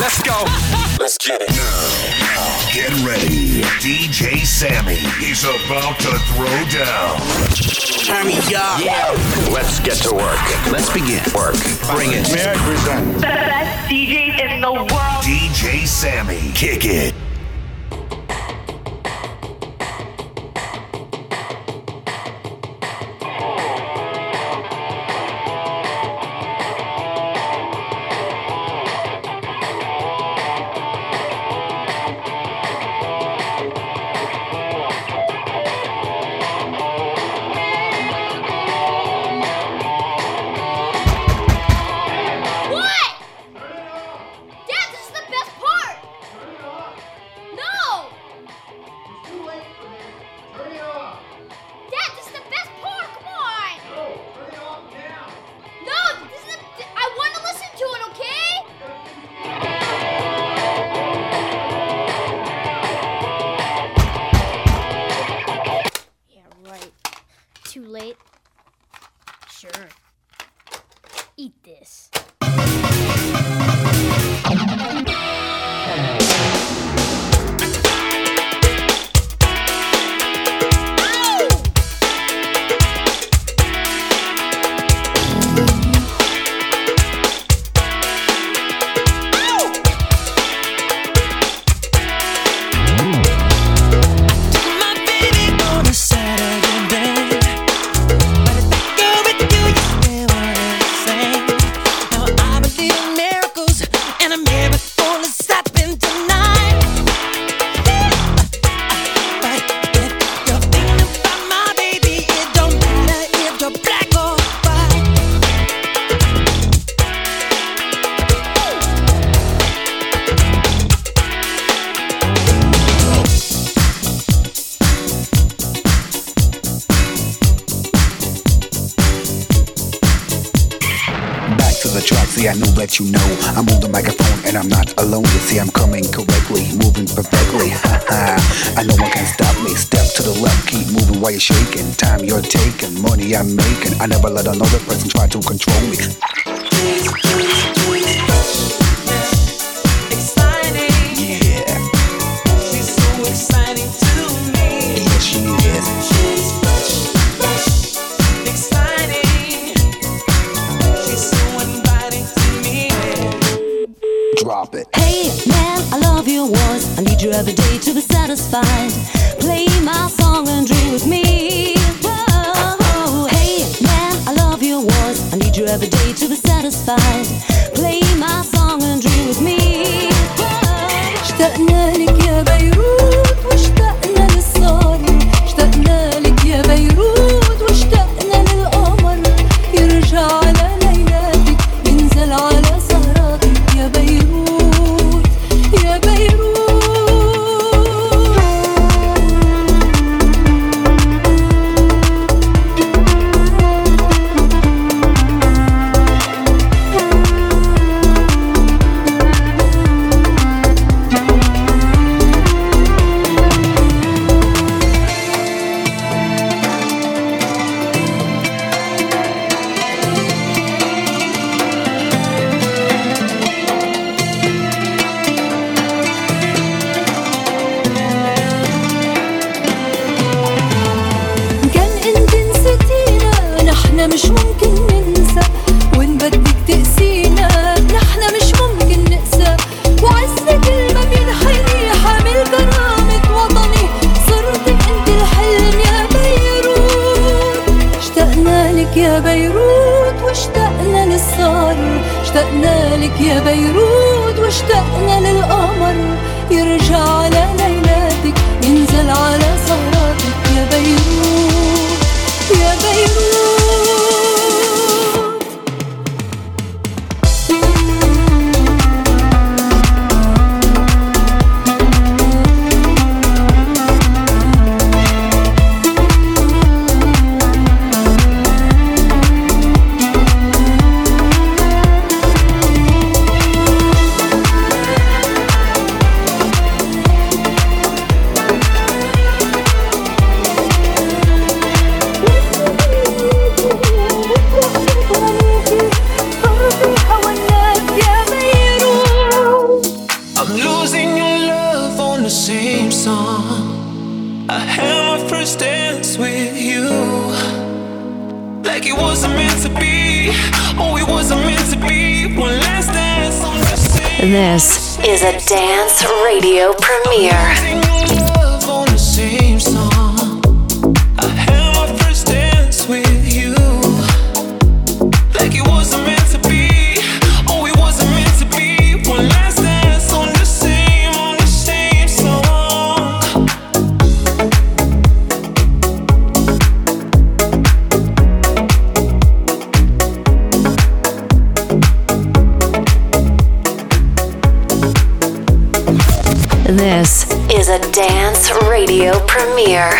Let's go. Let's get it. Now, get ready. DJ Sammy is about to throw down. Sammy, yeah. Let's get to work. Let's begin. Work. Bring it. May I present the best DJ in the world? DJ Sammy. Kick it. I know, let you know I'm on the microphone and I'm not alone. You see, I'm coming correctly, moving perfectly. Ha ha! I know one can stop me. Step to the left, keep moving while you're shaking. Time you're taking, money I'm making. I never let another person try to control me. find 手 This is a dance radio premiere.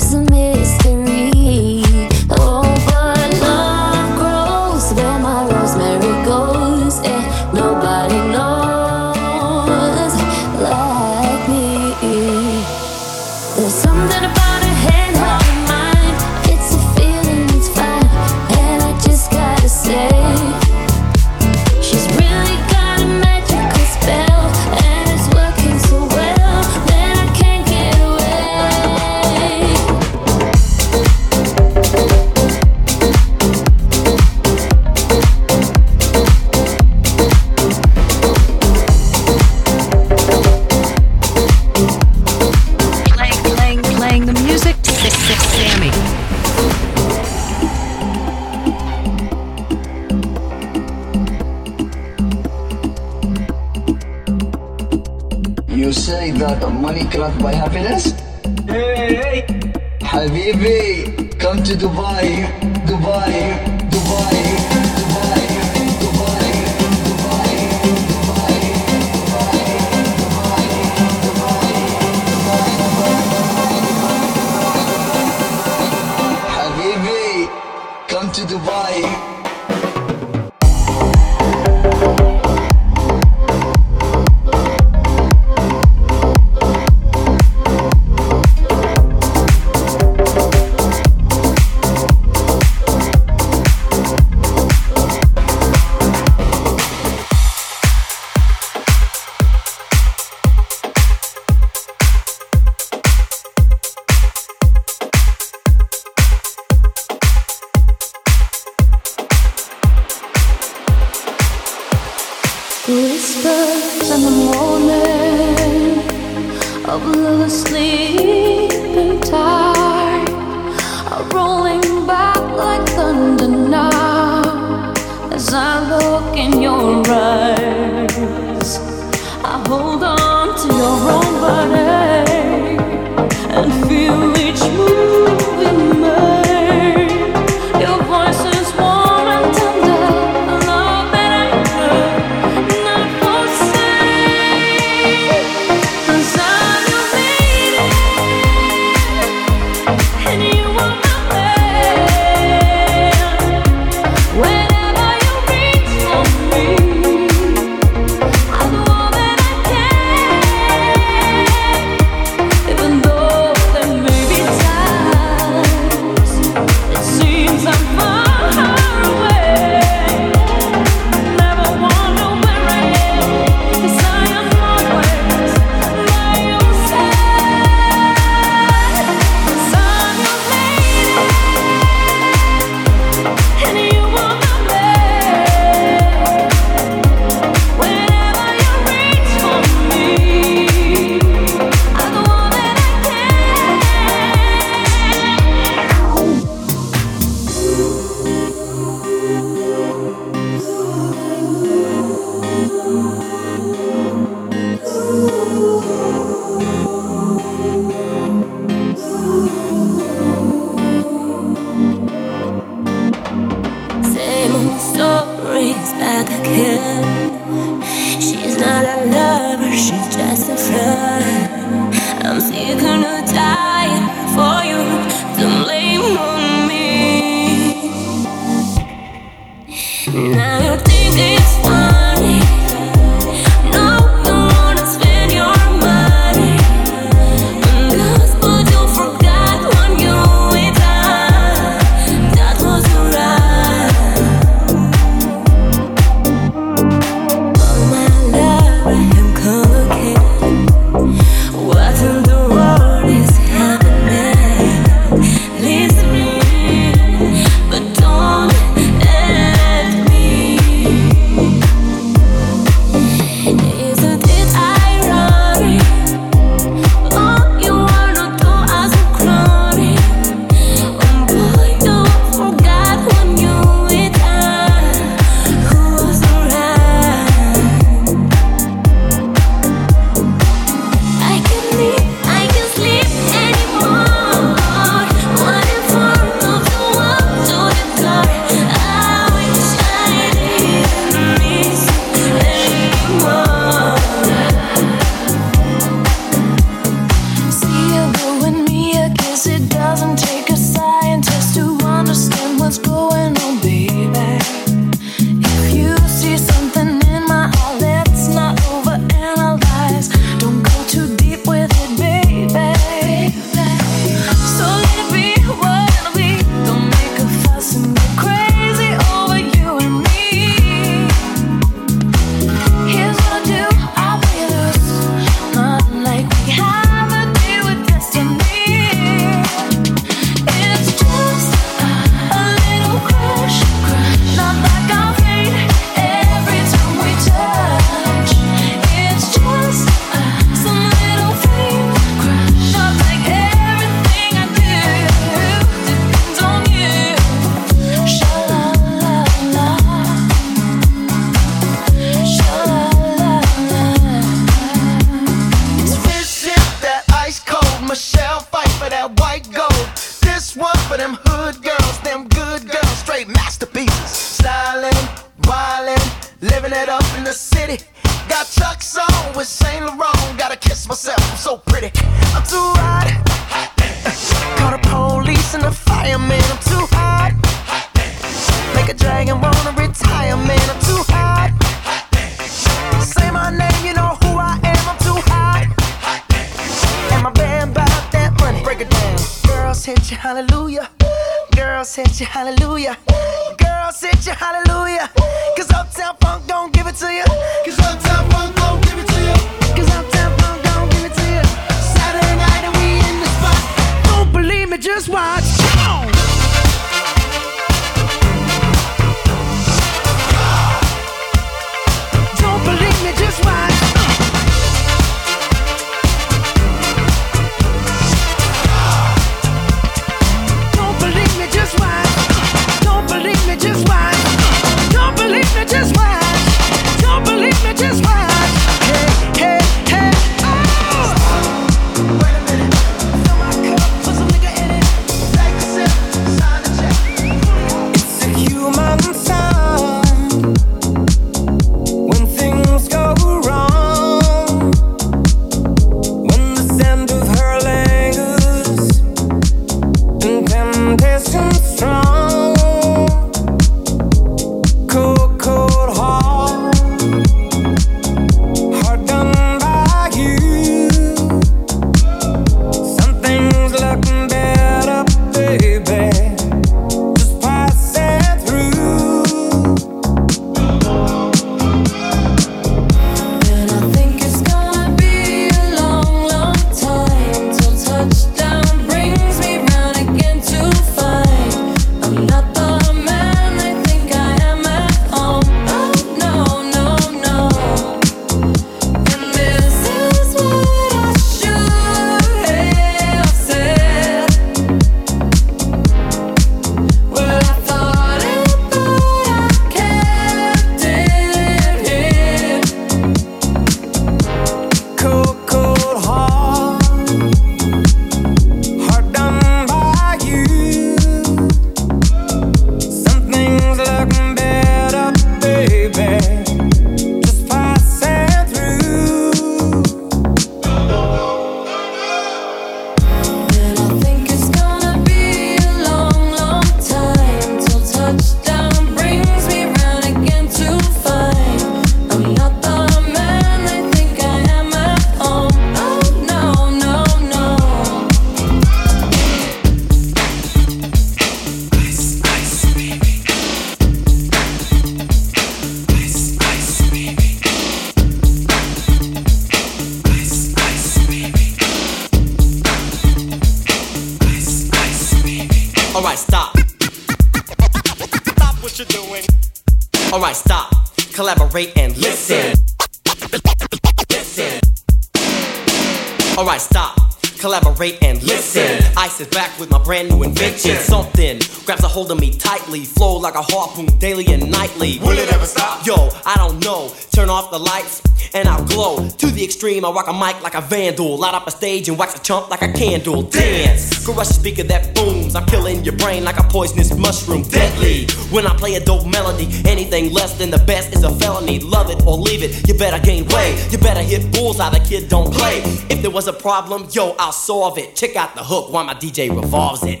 Flow like a harpoon daily and nightly. Will it ever stop? Yo, I don't know. Turn off the lights and I'll glow. To the extreme, I rock a mic like a vandal. Light up a stage and wax a chump like a candle. Dance. Crush a speaker that booms. I'm killing your brain like a poisonous mushroom. Deadly. When I play a dope melody, anything less than the best is a felony. Love it or leave it. You better gain weight. You better hit bulls bullseye. The kid don't play. If there was a problem, yo, I'll solve it. Check out the hook while my DJ revolves it.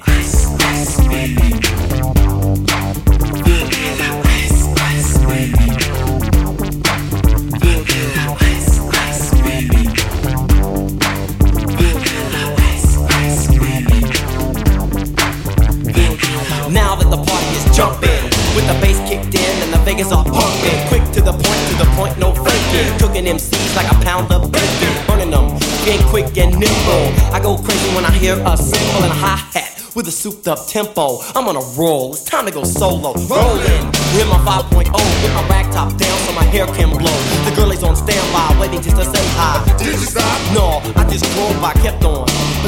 Now the party is jumping, with the bass kicked in and the Vegas are pumping, quick to the point, to the point, no faking. Cooking MCs like a pound of bacon, burning them, being quick and nimble. I go crazy when I hear a cymbal and a hi hat. With a souped up tempo, I'm on a roll. It's time to go solo. Rolling, hit my 5.0, with my rag top down so my hair can blow. The girl is on standby, waiting just to say hi. Did you stop? No, I just drove by, kept on.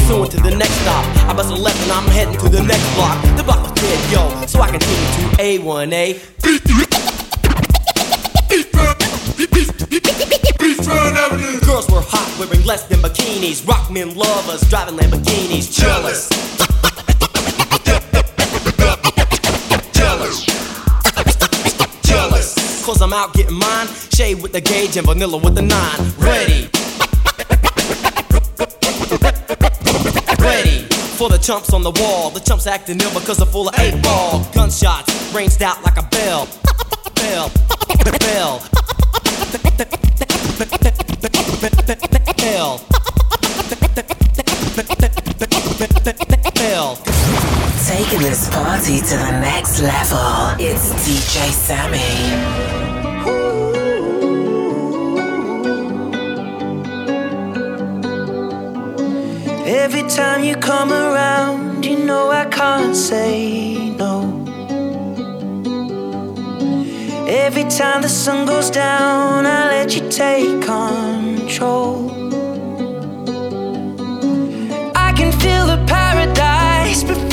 Pursuing to the next stop. I bust a left and I'm heading to the next block. The block was dead, yo, so I continue to A1A. Girls were hot, wearing less than bikinis. Rock men love us, driving Lamborghinis. Jealous. Jealous. Cause I'm out getting mine. Shay with the gauge and vanilla with the nine. Ready for the chumps on the wall. The chumps acting ill because they're full of eight ball. Gunshots ranged out like a bell. Bell. Bell. Bell. Bell. Taking this party to the next level. It's DJ Sammy. Every time you come around, you know I can't say no. Every time the sun goes down, I let you take control. I can feel the paradise before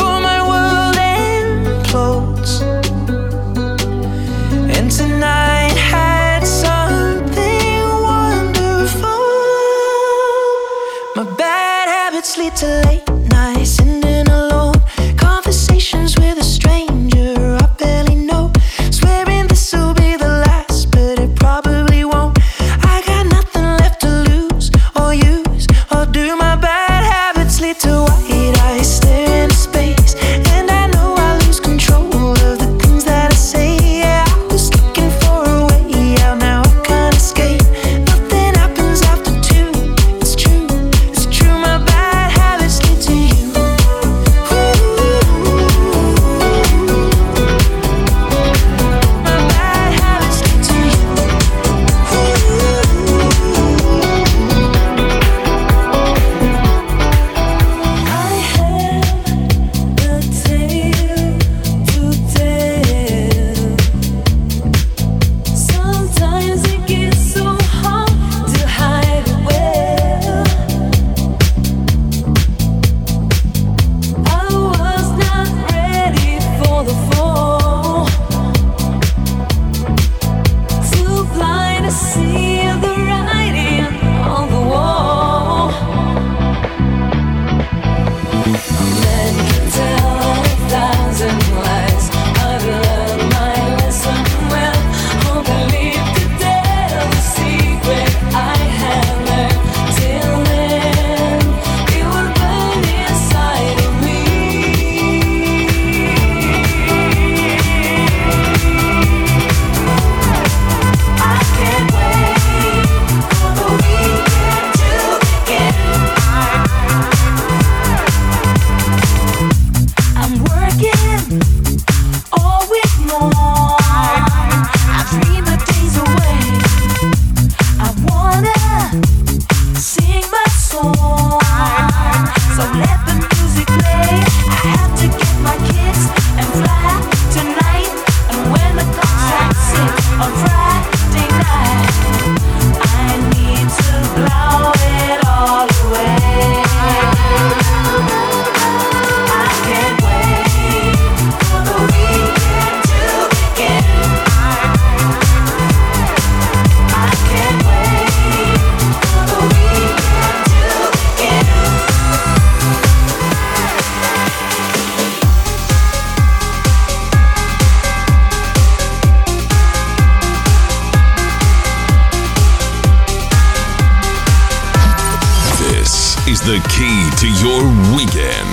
your weekend.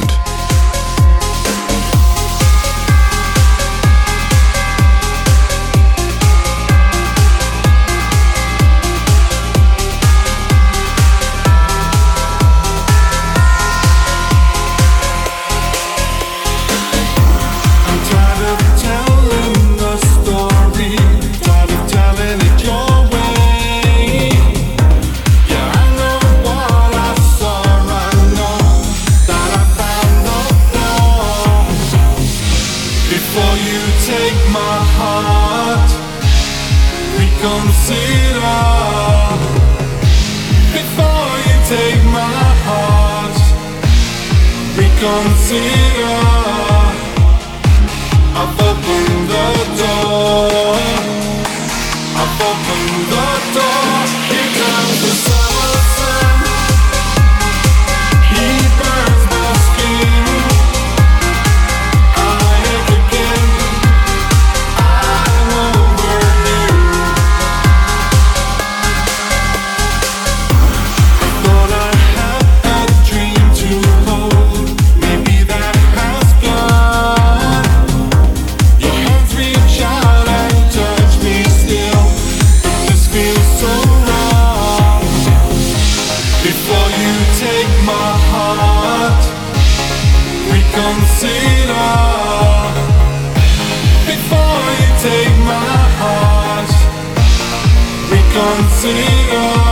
Reconsider. Before you take my heart, reconsider.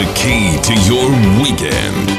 The key to your weekend.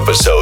Episode.